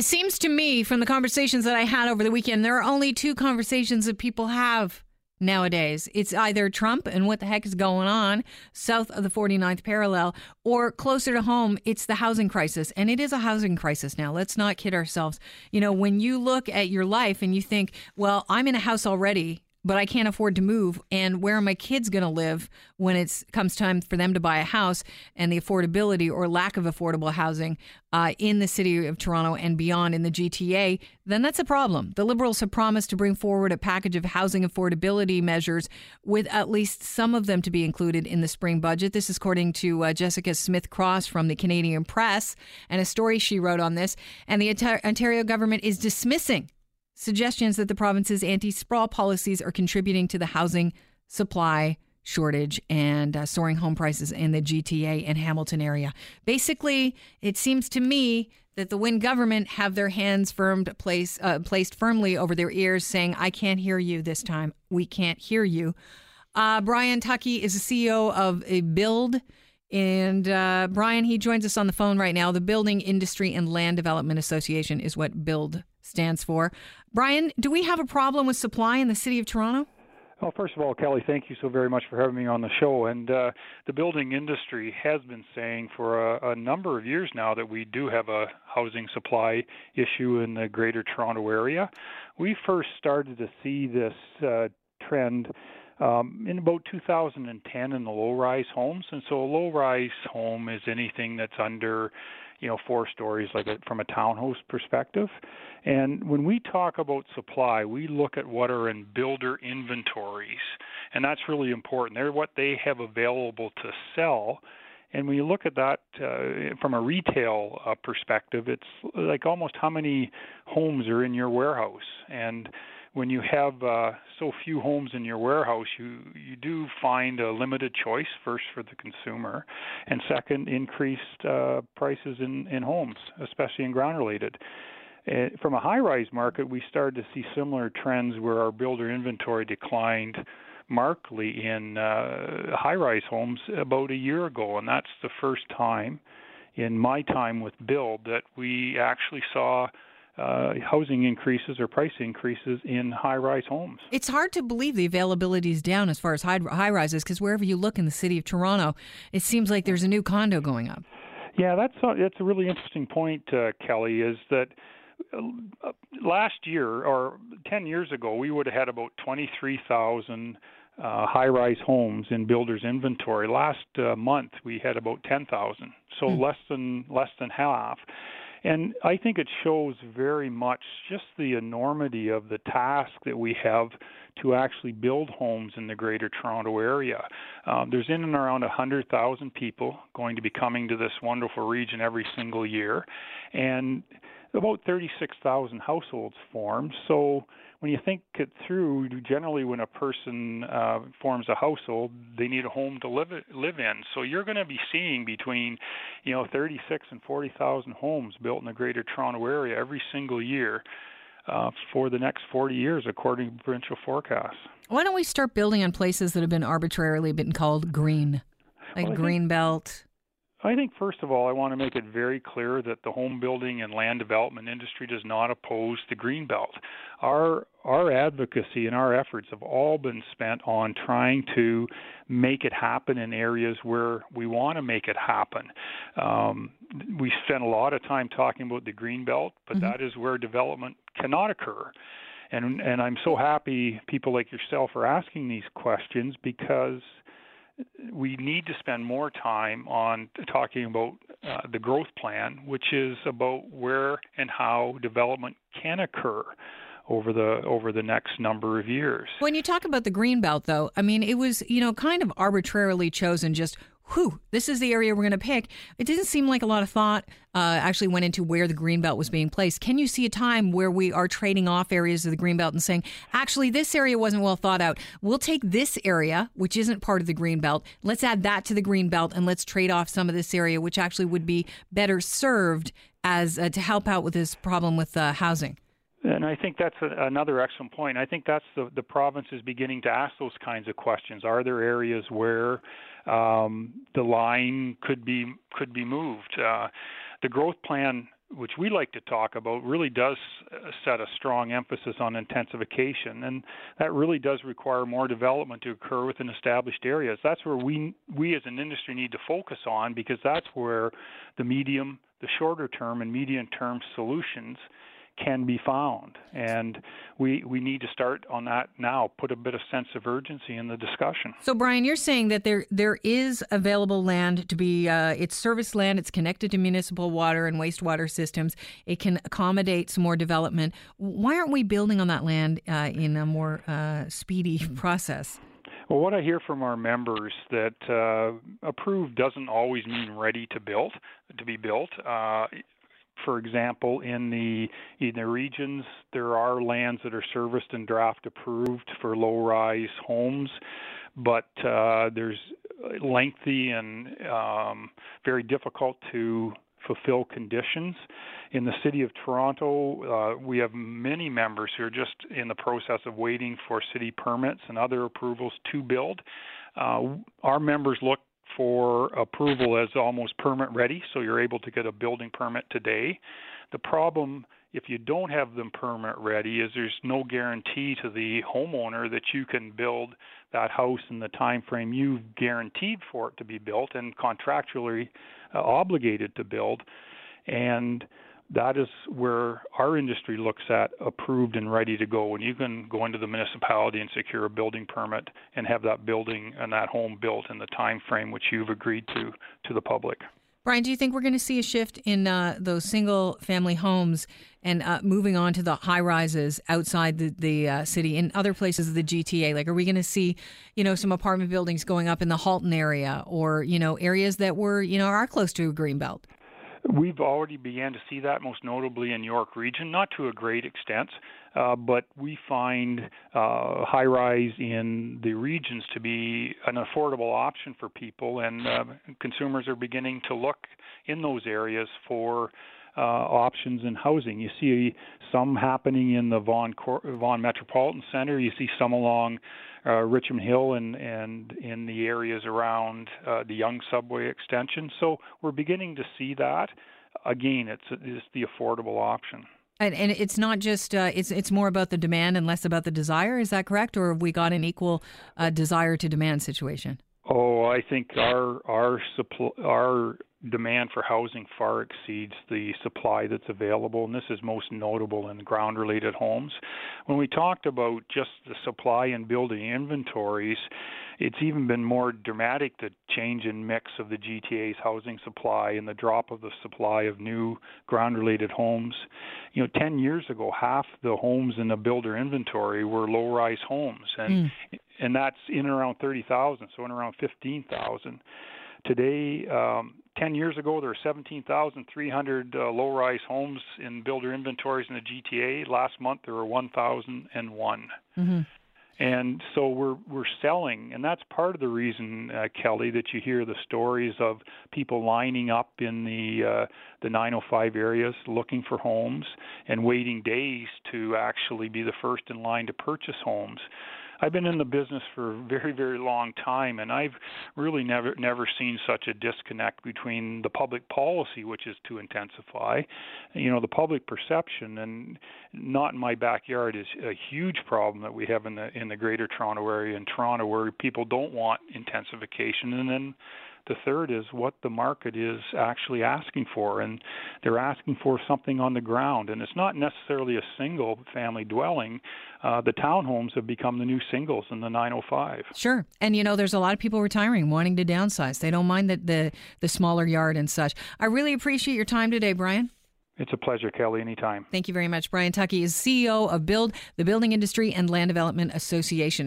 It seems to me from the conversations that I had over the weekend, there are only two conversations that people have nowadays. It's either Trump and what the heck is going on south of the 49th parallel, or closer to home, it's the housing crisis. And it is a housing crisis now. Let's not kid ourselves. You know, when you look at your life and you think, well, I'm in a house already but I can't afford to move. And where are my kids going to live when it comes time for them to buy a house? And the affordability or lack of affordable housing uh, in the city of Toronto and beyond in the GTA, then that's a problem. The Liberals have promised to bring forward a package of housing affordability measures, with at least some of them to be included in the spring budget. This is according to uh, Jessica Smith Cross from the Canadian Press and a story she wrote on this. And the Ontario government is dismissing suggestions that the province's anti sprawl policies are contributing to the housing supply shortage and uh, soaring home prices in the GTA and Hamilton area. Basically, it seems to me that the Wynne government have their hands firmed place, uh, placed firmly over their ears, saying, I can't hear you this time. We can't hear you. Uh, Brian Tuckey is the CEO of a BILD. And uh, Brian, he joins us on the phone right now. The Building Industry and Land Development Association is what BILD stands for. Brian, do we have a problem with supply in the city of Toronto? Well, first of all, Kelly, thank you so very much for having me on the show. And uh, the building industry has been saying for a, a, number of years now that we do have a housing supply issue in the greater Toronto area. We first started to see this uh, trend um, in about 2010 in the low rise homes. And so a low rise home is anything that's under you know four stories like a, from a townhouse perspective. And when we talk about supply we look at what are in builder inventories and that's really important. They're what they have available to sell and when you look at that uh, from a retail uh, perspective it's like almost how many homes are in your warehouse and when you have uh, so few homes in your warehouse, you you do find a limited choice first for the consumer, and second, increased uh, prices in in homes, especially in ground related. Uh, from a high rise market, we started to see similar trends where our builder inventory declined markedly in uh, high rise homes about a year ago, and that's the first time in my time with BILD that we actually saw uh, housing increases or price increases in high-rise homes. It's hard to believe the availability is down as far as high, high rises because wherever you look in the city of Toronto, it seems like there's a new condo going up. Yeah, that's a, that's a really interesting point, uh, Kelly. Is that uh, last year or 10 years ago, we would have had about 23,000 uh, high-rise homes in builders' inventory. Last uh, month, we had about 10,000, so hmm. less than less than half. And I think it shows very much just the enormity of the task that we have to actually build homes in the greater Toronto area. Um, there's in and around 100,000 people going to be coming to this wonderful region every single year, and about 36,000 households form. So when you think it through, generally when a person uh, forms a household, they need a home to live live in. So you're going to be seeing between, you know, 36 and 40,000 homes built in the Greater Toronto Area every single year. Uh, for the next 40 years, according to provincial forecasts. Why don't we start building on places that have been arbitrarily been called green, like well, green belt? I think, first of all, I want to make it very clear that the home building and land development industry does not oppose the green belt. Our our advocacy and our efforts have all been spent on trying to make it happen in areas where we want to make it happen. Um, we spent a lot of time talking about the green belt, but mm-hmm. that is where development cannot occur. And and I'm so happy people like yourself are asking these questions because we need to spend more time on talking about uh, the growth plan, which is about where and how development can occur over the over the next number of years. When you talk about the green belt though, I mean it was, you know, kind of arbitrarily chosen just whew, this is the area we're going to pick. It didn't seem like a lot of thought uh, actually went into where the greenbelt was being placed. Can you see a time where we are trading off areas of the greenbelt and saying, actually, this area wasn't well thought out. We'll take this area, which isn't part of the greenbelt. Let's add that to the greenbelt and let's trade off some of this area, which actually would be better served as uh, to help out with this problem with uh, housing. And I think that's a, another excellent point. I think that's the the province is beginning to ask those kinds of questions. Are there areas where um, the line could be could be moved? Uh, the growth plan which we like to talk about, really does set a strong emphasis on intensification, and that really does require more development to occur within established areas. That's where we we as an industry need to focus on because that's where the medium, the shorter term, and medium term solutions can be found. And we we need to start on that now, put a bit of sense of urgency in the discussion. So Brian, you're saying that there there is available land to be uh, it's service land, it's connected to municipal water and wastewater systems. It can accommodate some more development. Why aren't we building on that land uh, in a more uh, speedy process? Well, what I hear from our members that uh, approved doesn't always mean ready to build to be built. Uh, for example, in the in the regions, there are lands that are serviced and draft approved for low-rise homes, but uh, there's lengthy and um, very difficult to fulfill conditions. In the city of Toronto, uh, we have many members who are just in the process of waiting for city permits and other approvals to build. Uh, our members look for approval as almost permit ready, so you're able to get a building permit today. The problem if you don't have them permit ready is there's no guarantee to the homeowner that you can build that house in the time frame you've guaranteed for it to be built and contractually uh, obligated to build and that is where our industry looks at approved and ready to go. When you can go into the municipality and secure a building permit and have that building and that home built in the time frame which you've agreed to to the public. Brian, do you think we're going to see a shift in uh, those single family homes and uh, moving on to the high rises outside the, the uh, city in other places of the GTA? Like, are we going to see, you know, some apartment buildings going up in the Halton area or, you know, areas that were, you know, are close to a green belt? We've already began to see that, most notably in York Region, not to a great extent, uh, but we find uh, high rise in the regions to be an affordable option for people, and uh, consumers are beginning to look in those areas for. Uh, options in housing. You see some happening in the Vaughan, Vaughan Metropolitan Center. You see some along uh, Richmond Hill and and in the areas around uh, the Yonge subway extension. So we're beginning to see that. Again, it's it's the affordable option. And, and it's not just uh, it's it's more about the demand and less about the desire. Is that correct, or have we got an equal uh, desire to demand situation? Oh, I think our our supply our demand for housing far exceeds the supply that's available, and this is most notable in ground related homes. When we talked about just the supply and building inventories, it's even been more dramatic the change in mix of the GTA's housing supply and the drop of the supply of new ground related homes. You know, 10 years ago, half the homes in the builder inventory were low rise homes, and mm. and that's in around 30,000, so in around 15,000. Today, um, 10 years ago, there were 17,300 uh, low rise homes in builder inventories in the GTA. Last month, there were 1,001. Mm-hmm. And so we're we're selling, and that's part of the reason, uh, Kelly, that you hear the stories of people lining up in the uh, the 905 areas looking for homes and waiting days to actually be the first in line to purchase homes. I've been in the business for a very, very long time, and I've really never, never seen such a disconnect between the public policy, which is to intensify, you know, the public perception, and not in my backyard is a huge problem that we have in the in the Greater Toronto area in Toronto, where people don't want intensification, and then the third is what the market is actually asking for, and they're asking for something on the ground. And it's not necessarily a single family dwelling. Uh, the townhomes have become the new singles in the 905. Sure, and you know, there's a lot of people retiring, wanting to downsize. They don't mind the the, the smaller yard and such. I really appreciate your time today, Brian. It's a pleasure, Kelly, anytime. Thank you very much. Brian Tuckey is CEO of BILD, the Building Industry and Land Development Association.